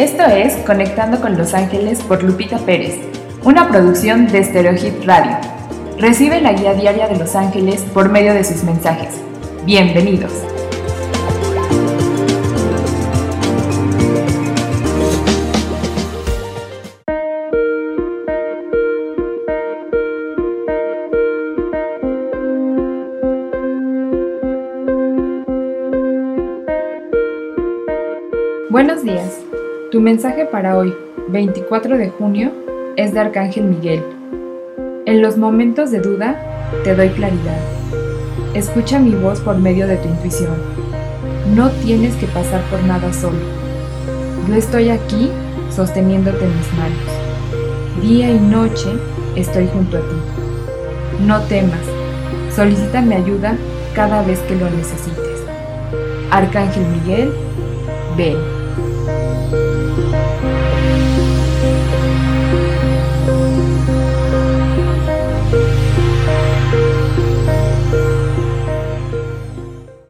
Esto es Conectando con Los Ángeles por Lupita Pérez, una producción de Stereohit Radio. Recibe la guía diaria de Los Ángeles por medio de sus mensajes. Bienvenidos. Buenos días. Tu mensaje para hoy, 24 de junio, es de Arcángel Miguel. En los momentos de duda, te doy claridad. Escucha mi voz por medio de tu intuición. No tienes que pasar por nada solo. Yo estoy aquí sosteniéndote en mis manos. Día y noche estoy junto a ti. No temas. Solicita mi ayuda cada vez que lo necesites. Arcángel Miguel, ven.